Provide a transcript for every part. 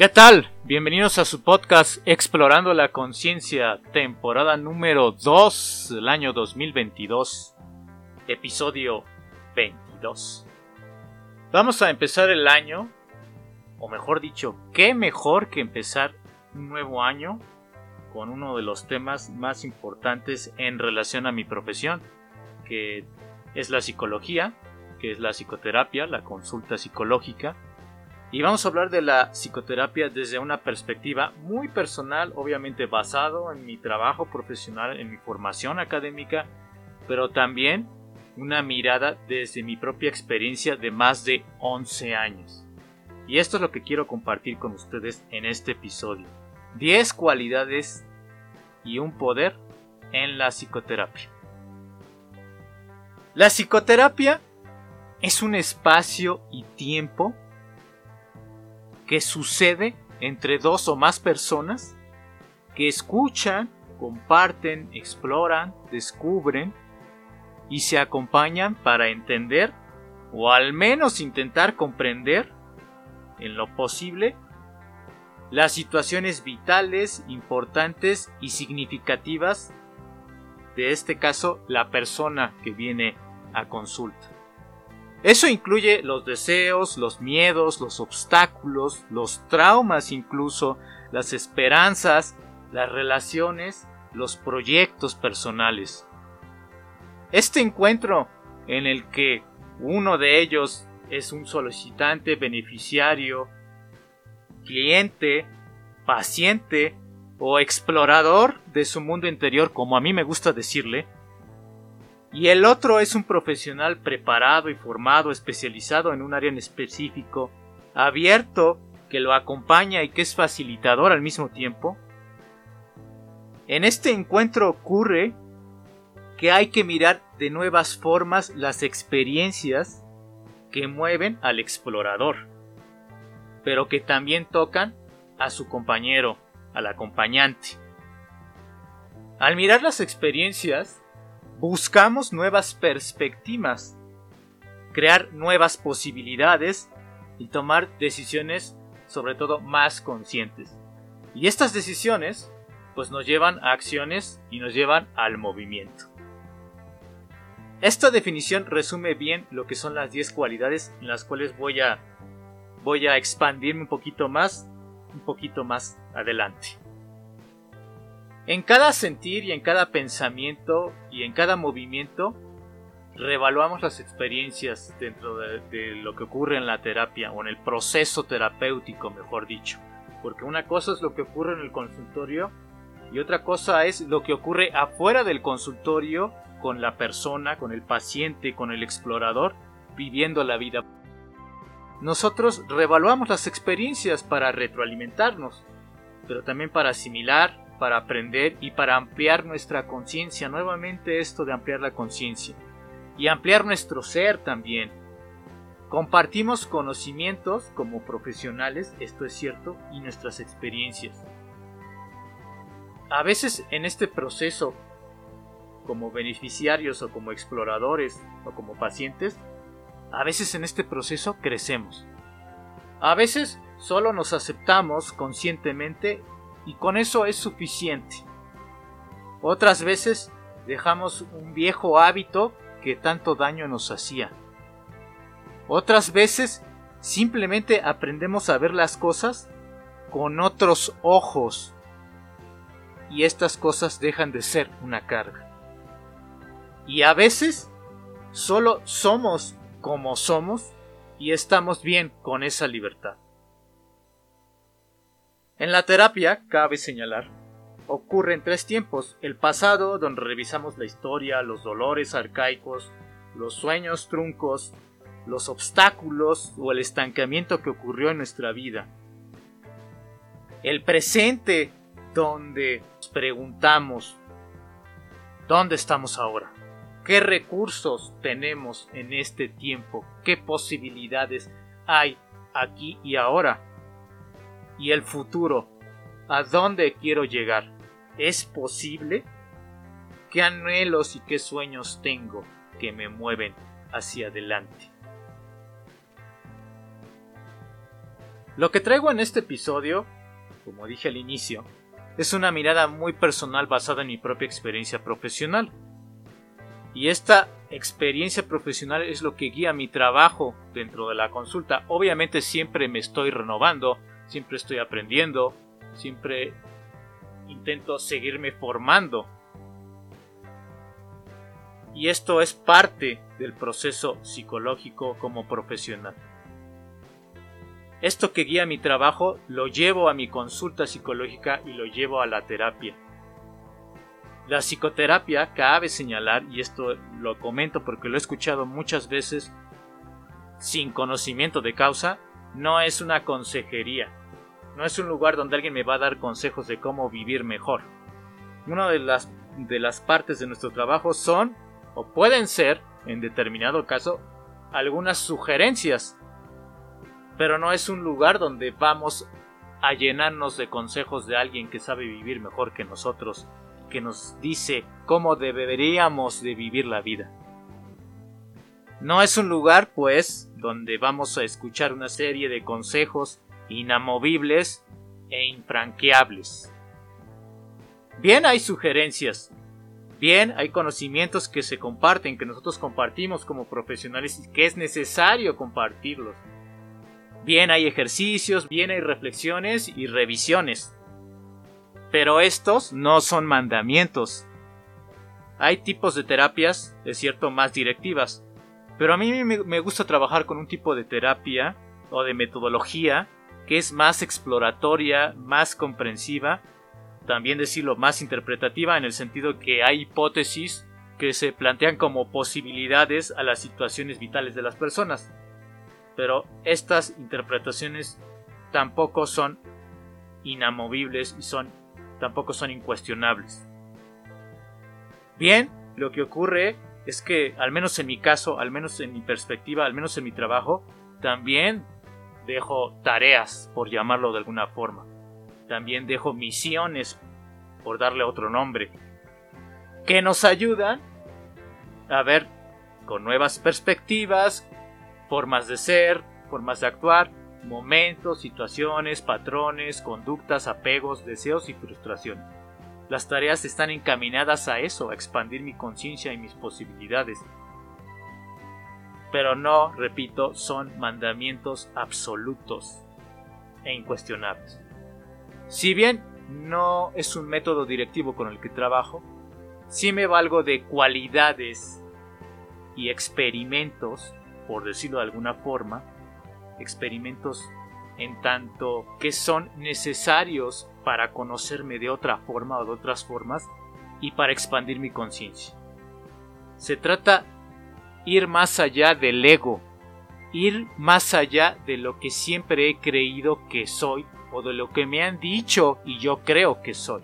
¿Qué tal? Bienvenidos a su podcast Explorando la Conciencia, temporada número 2 del año 2022, episodio 22. Vamos a empezar el año, o mejor dicho, qué mejor que empezar un nuevo año con uno de los temas más importantes en relación a mi profesión, que es la psicología, que es la psicoterapia, la consulta psicológica, y vamos a hablar de la psicoterapia desde una perspectiva muy personal, obviamente basado en mi trabajo profesional, en mi formación académica, pero también una mirada desde mi propia experiencia de más de 11 años. Y esto es lo que quiero compartir con ustedes en este episodio. 10 cualidades y un poder en la psicoterapia. La psicoterapia es un espacio y tiempo que sucede entre dos o más personas que escuchan, comparten, exploran, descubren y se acompañan para entender o al menos intentar comprender en lo posible las situaciones vitales, importantes y significativas de este caso la persona que viene a consulta. Eso incluye los deseos, los miedos, los obstáculos, los traumas incluso, las esperanzas, las relaciones, los proyectos personales. Este encuentro en el que uno de ellos es un solicitante, beneficiario, cliente, paciente o explorador de su mundo interior, como a mí me gusta decirle, y el otro es un profesional preparado y formado, especializado en un área en específico, abierto, que lo acompaña y que es facilitador al mismo tiempo. En este encuentro ocurre que hay que mirar de nuevas formas las experiencias que mueven al explorador, pero que también tocan a su compañero, al acompañante. Al mirar las experiencias, buscamos nuevas perspectivas, crear nuevas posibilidades y tomar decisiones sobre todo más conscientes. Y estas decisiones pues nos llevan a acciones y nos llevan al movimiento. Esta definición resume bien lo que son las 10 cualidades en las cuales voy a voy a expandirme un poquito más, un poquito más adelante. En cada sentir y en cada pensamiento y en cada movimiento, reevaluamos las experiencias dentro de, lo que ocurre en la terapia o en el proceso terapéutico, mejor dicho. Porque una cosa es lo que ocurre en el consultorio y otra cosa es lo que ocurre afuera del consultorio con la persona, con el paciente, con el explorador, viviendo la vida. Nosotros reevaluamos las experiencias para retroalimentarnos, pero también para asimilar, para aprender y para ampliar nuestra conciencia. Nuevamente esto de ampliar la conciencia. Y ampliar nuestro ser también. Compartimos conocimientos como profesionales, esto es cierto, y nuestras experiencias. A veces en este proceso, como beneficiarios o como exploradores o como pacientes, a veces en este proceso crecemos. A veces solo nos aceptamos conscientemente y con eso es suficiente. Otras veces dejamos un viejo hábito que tanto daño nos hacía. Otras veces simplemente aprendemos a ver las cosas con otros ojos y estas cosas dejan de ser una carga. Y a veces solo somos como somos y estamos bien con esa libertad. En la terapia, cabe señalar, ocurre en tres tiempos. El pasado, donde revisamos la historia, los dolores arcaicos, los sueños truncos, los obstáculos o el estancamiento que ocurrió en nuestra vida. El presente, donde nos preguntamos, ¿dónde estamos ahora? ¿Qué recursos tenemos en este tiempo? ¿Qué posibilidades hay aquí y ahora? Y el futuro. ¿A dónde quiero llegar? ¿Es posible? ¿Qué anhelos y qué sueños tengo que me mueven hacia adelante? Lo que traigo en este episodio, como dije al inicio, es una mirada muy personal basada en mi propia experiencia profesional. Y esta experiencia profesional es lo que guía mi trabajo dentro de la consulta. Obviamente siempre me estoy renovando, siempre estoy aprendiendo, siempre intento seguirme formando. Y esto es parte del proceso psicológico como profesional. Esto que guía mi trabajo lo llevo a mi consulta psicológica y lo llevo a la terapia. La psicoterapia, cabe señalar, y esto lo comento porque lo he escuchado muchas veces sin conocimiento de causa, no es una consejería. No es un lugar donde alguien me va a dar consejos de cómo vivir mejor. Una de las, de las partes de nuestro trabajo son, o pueden ser, en determinado caso, algunas sugerencias. Pero no es un lugar donde vamos a llenarnos de consejos de alguien que sabe vivir mejor que nosotros, que nos dice cómo deberíamos de vivir la vida. No es un lugar, pues, donde vamos a escuchar una serie de consejos inamovibles e infranqueables. Bien hay sugerencias, bien hay conocimientos que se comparten, que nosotros compartimos como profesionales y que es necesario compartirlos. Bien hay ejercicios, bien hay reflexiones y revisiones. Pero estos no son mandamientos. Hay tipos de terapias, es cierto, más directivas. Pero a mí me gusta trabajar con un tipo de terapia o de metodología que es más exploratoria, más comprensiva, también decirlo más interpretativa en el sentido que hay hipótesis que se plantean como posibilidades a las situaciones vitales de las personas. Pero estas interpretaciones tampoco son inamovibles y son tampoco son incuestionables. Bien, lo que ocurre es que, al menos en mi caso, al menos en mi perspectiva, al menos en mi trabajo, también dejo tareas, por llamarlo de alguna forma. También dejo misiones, por darle otro nombre, que nos ayudan a ver con nuevas perspectivas, formas de ser, formas de actuar, momentos, situaciones, patrones, conductas, apegos, deseos y frustraciones. Las tareas están encaminadas a eso, a expandir mi conciencia y mis posibilidades, pero no, repito, son mandamientos absolutos e incuestionables. Si bien no es un método directivo con el que trabajo, sí me valgo de cualidades y experimentos, por decirlo de alguna forma, experimentos en tanto que son necesarios para conocerme de otra forma o de otras formas y para expandir mi conciencia. Se trata ir más allá del ego, ir más allá de lo que siempre he creído que soy o de lo que me han dicho y yo creo que soy.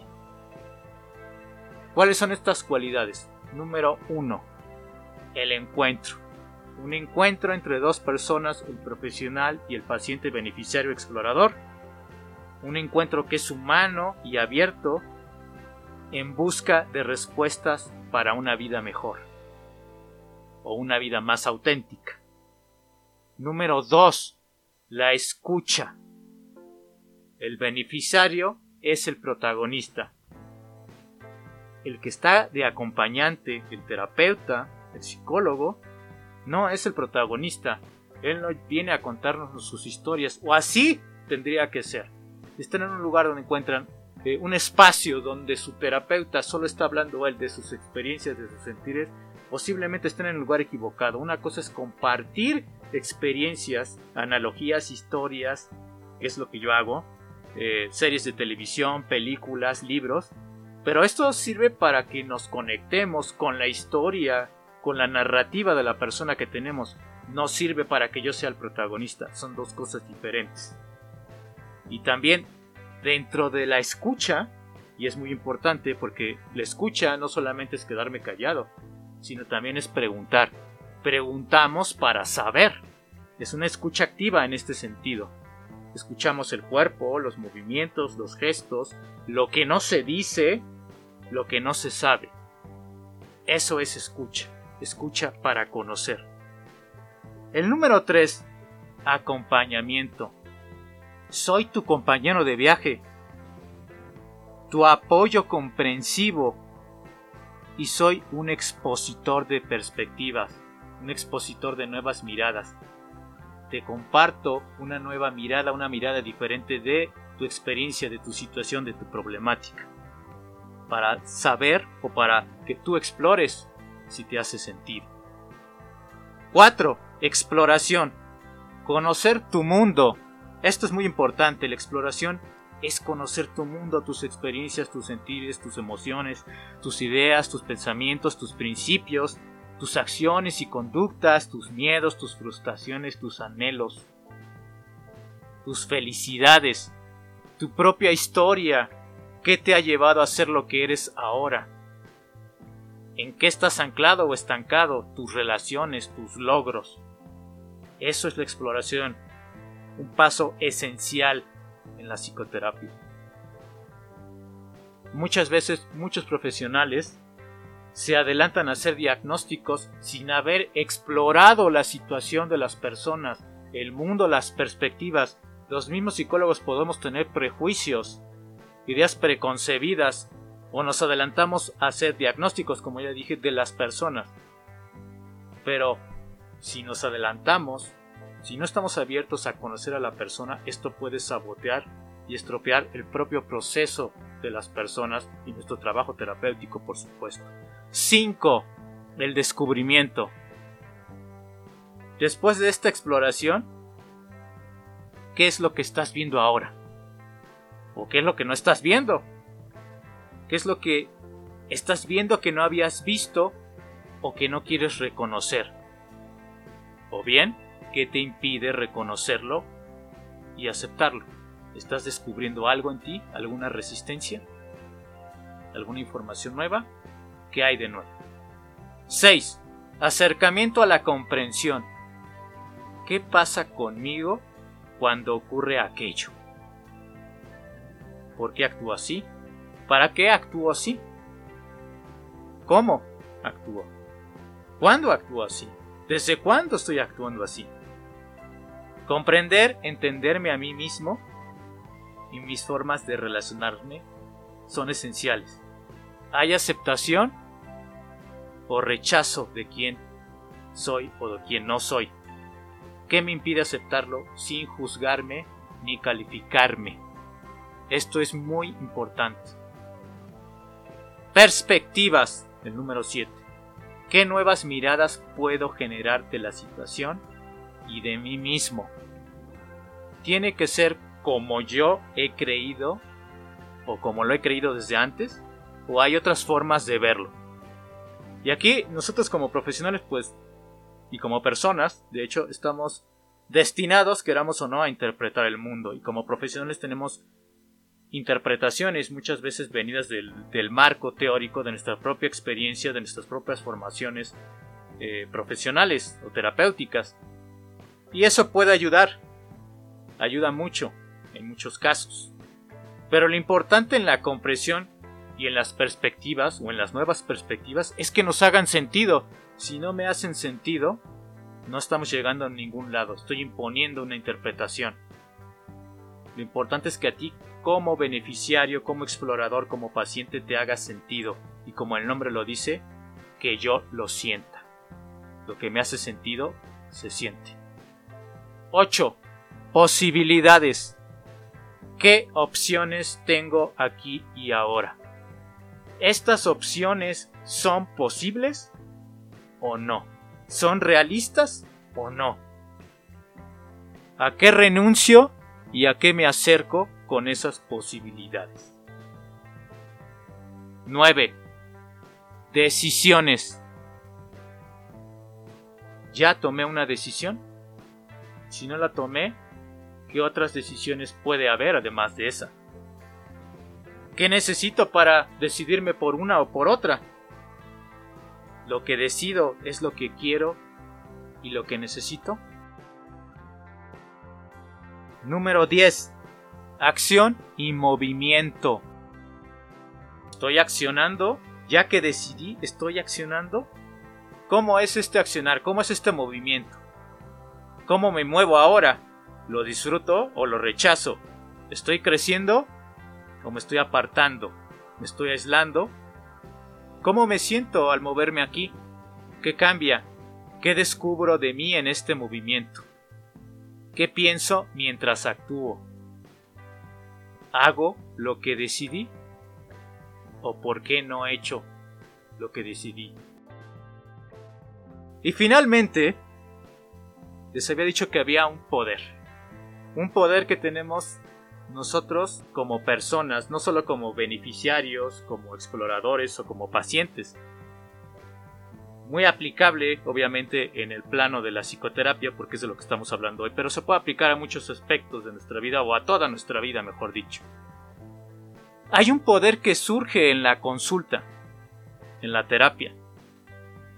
¿Cuáles son estas cualidades? Número uno, el encuentro. Un encuentro entre dos personas, el profesional y el paciente beneficiario explorador. Un encuentro que es humano y abierto en busca de respuestas para una vida mejor o una vida más auténtica. Número 2. La escucha. El beneficiario es el protagonista. El que está de acompañante, el terapeuta, el psicólogo, no es el protagonista. Él no viene a contarnos sus historias, o así tendría que ser. Están en un lugar donde encuentran eh, un espacio donde su terapeuta solo está hablando él de sus experiencias, de sus sentires, posiblemente estén en el lugar equivocado. Una cosa es compartir experiencias, analogías, historias, que es lo que yo hago, eh, series de televisión, películas, libros, pero esto sirve para que nos conectemos con la historia, con la narrativa de la persona que tenemos. No sirve para que yo sea el protagonista, son dos cosas diferentes. Y también dentro de la escucha, y es muy importante porque la escucha no solamente es quedarme callado, sino también es preguntar. Preguntamos para saber. Es una escucha activa en este sentido. Escuchamos el cuerpo, los movimientos, los gestos, lo que no se dice, lo que no se sabe. Eso es escucha. Escucha para conocer. El número 3. Acompañamiento. Soy tu compañero de viaje, tu apoyo comprensivo y soy un expositor de perspectivas, un expositor de nuevas miradas. Te comparto una nueva mirada, una mirada diferente de tu experiencia, de tu situación, de tu problemática, para saber o para que tú explores si te hace sentido. 4. Exploración. Conocer tu mundo. Esto es muy importante, la exploración es conocer tu mundo, tus experiencias, tus sentires, tus emociones, tus ideas, tus pensamientos, tus principios, tus acciones y conductas, tus miedos, tus frustraciones, tus anhelos, tus felicidades, tu propia historia, qué te ha llevado a ser lo que eres ahora, en qué estás anclado o estancado, tus relaciones, tus logros. Eso es la exploración, un paso esencial en la psicoterapia. Muchas veces muchos profesionales se adelantan a hacer diagnósticos sin haber explorado la situación de las personas, el mundo, las perspectivas, los mismos psicólogos podemos tener prejuicios, ideas preconcebidas o nos adelantamos a hacer diagnósticos, como ya dije, de las personas. Pero si nos adelantamos, si no estamos abiertos a conocer a la persona, esto puede sabotear y estropear el propio proceso de las personas y nuestro trabajo terapéutico, por supuesto. 5. El descubrimiento. Después de esta exploración, qué es lo que estás viendo ahora. O qué es lo que no estás viendo. ¿Qué es lo que estás viendo que no habías visto o que no quieres reconocer? O bien, ¿qué te impide reconocerlo y aceptarlo? ¿Estás descubriendo algo en ti? ¿Alguna resistencia? ¿Alguna información nueva? ¿Qué hay de nuevo? 6. Acercamiento a la comprensión. ¿Qué pasa conmigo cuando ocurre aquello. ¿Por qué actúo así? ¿Para qué actúo así? ¿Cómo actúo? ¿Cuándo actúo así? ¿Desde cuándo estoy actuando así? Comprender, entenderme a mí mismo y mis formas de relacionarme son esenciales. ¿Hay aceptación o rechazo de quién soy o de quién no soy? ¿Qué me impide aceptarlo sin juzgarme ni calificarme? Esto es muy importante. Perspectivas, el número 7. ¿Qué nuevas miradas puedo generar de la situación y de mí mismo? ¿Tiene que ser como yo he creído o como lo he creído desde antes? ¿O hay otras formas de verlo? Y aquí nosotros como profesionales pues y como personas, de hecho, estamos destinados, queramos o no, a interpretar el mundo. Y como profesionales tenemos interpretaciones muchas veces venidas del, marco teórico de nuestra propia experiencia, de nuestras propias formaciones eh, profesionales o terapéuticas. Y eso puede ayudar, ayuda mucho en muchos casos. Pero lo importante en la comprensión y en las perspectivas o en las nuevas perspectivas es que nos hagan sentido. Si no me hacen sentido, no estamos llegando a ningún lado, estoy imponiendo una interpretación. Lo importante es que a ti, como beneficiario, como explorador, como paciente, te haga sentido y como el nombre lo dice, que yo lo sienta. Lo que me hace sentido, se siente. 8. Posibilidades. ¿Qué opciones tengo aquí y ahora? ¿Estas opciones son posibles o no? ¿Son realistas o no? ¿A qué renuncio y a qué me acerco con esas posibilidades? 9. Decisiones. ¿Ya tomé una decisión? Si no la tomé, ¿qué otras decisiones puede haber además de esa? ¿Qué necesito para decidirme por una o por otra? Lo que decido es lo que quiero y lo que necesito. Número 10. Acción y movimiento. Estoy accionando, ya que decidí, estoy accionando. ¿Cómo es este accionar? ¿Cómo es este movimiento? ¿Cómo me muevo ahora? ¿Lo disfruto o lo rechazo? ¿Estoy creciendo o me estoy apartando? ¿Me estoy aislando? ¿Cómo me siento al moverme aquí? ¿Qué cambia? ¿Qué descubro de mí en este movimiento? ¿Qué pienso mientras actúo? ¿Hago lo que decidí? ¿O por qué no he hecho lo que decidí? Y finalmente, les había dicho que había un poder. Un poder que tenemos nosotros como personas, no solo como beneficiarios, como exploradores o como pacientes. Muy aplicable, obviamente, en el plano de la psicoterapia, porque es de lo que estamos hablando hoy, pero se puede aplicar a muchos aspectos de nuestra vida o a toda nuestra vida, mejor dicho. Hay un poder que surge en la consulta, en la terapia.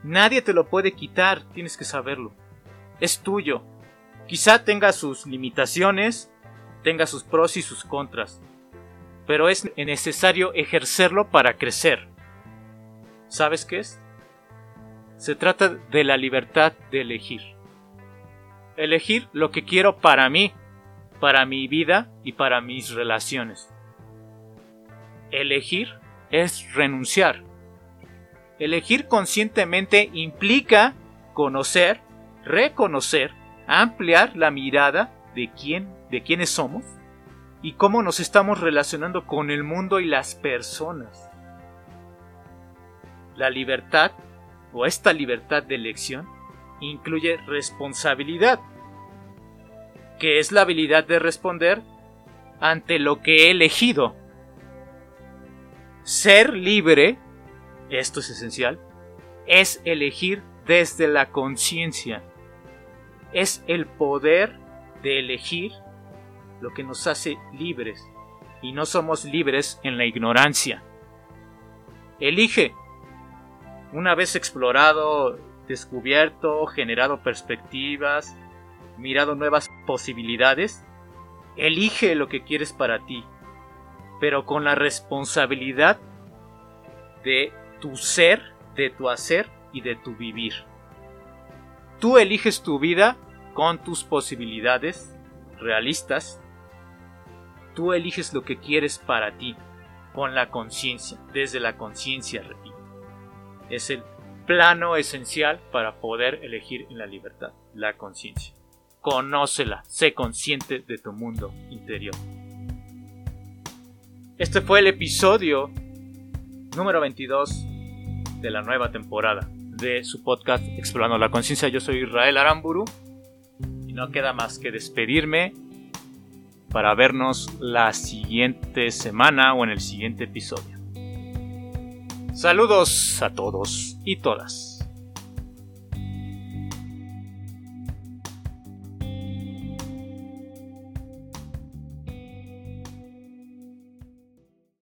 Nadie te lo puede quitar, tienes que saberlo. Es tuyo. Quizá tenga sus limitaciones, tenga sus pros y sus contras, pero es necesario ejercerlo para crecer. ¿Sabes qué es? Se trata de la libertad de elegir. Elegir lo que quiero para mí, para mi vida y para mis relaciones. Elegir es renunciar. Elegir conscientemente implica conocer, reconocer, ampliar la mirada de quién de quiénes somos y cómo nos estamos relacionando con el mundo y las personas. La libertad, esta libertad de elección, incluye responsabilidad, que es la habilidad de responder ante lo que he elegido. Ser libre, esto es esencial, es elegir desde la conciencia. Es el poder de elegir lo que nos hace libres, y no somos libres en la ignorancia. Elige. Una vez explorado, descubierto, generado perspectivas, mirado nuevas posibilidades, elige lo que quieres para ti, pero con la responsabilidad de tu ser, de tu hacer y de tu vivir. Tú eliges tu vida con tus posibilidades realistas Tú eliges lo que quieres para ti, con la conciencia, desde la conciencia, repito. Es el plano esencial para poder elegir en la libertad, la conciencia. Conócela, sé consciente de tu mundo interior. Este fue el episodio número 22 de la nueva temporada de su podcast Explorando la Conciencia. Yo soy Israel Aramburu y no queda más que despedirme para vernos la siguiente semana o en el siguiente episodio. Saludos a todos y todas.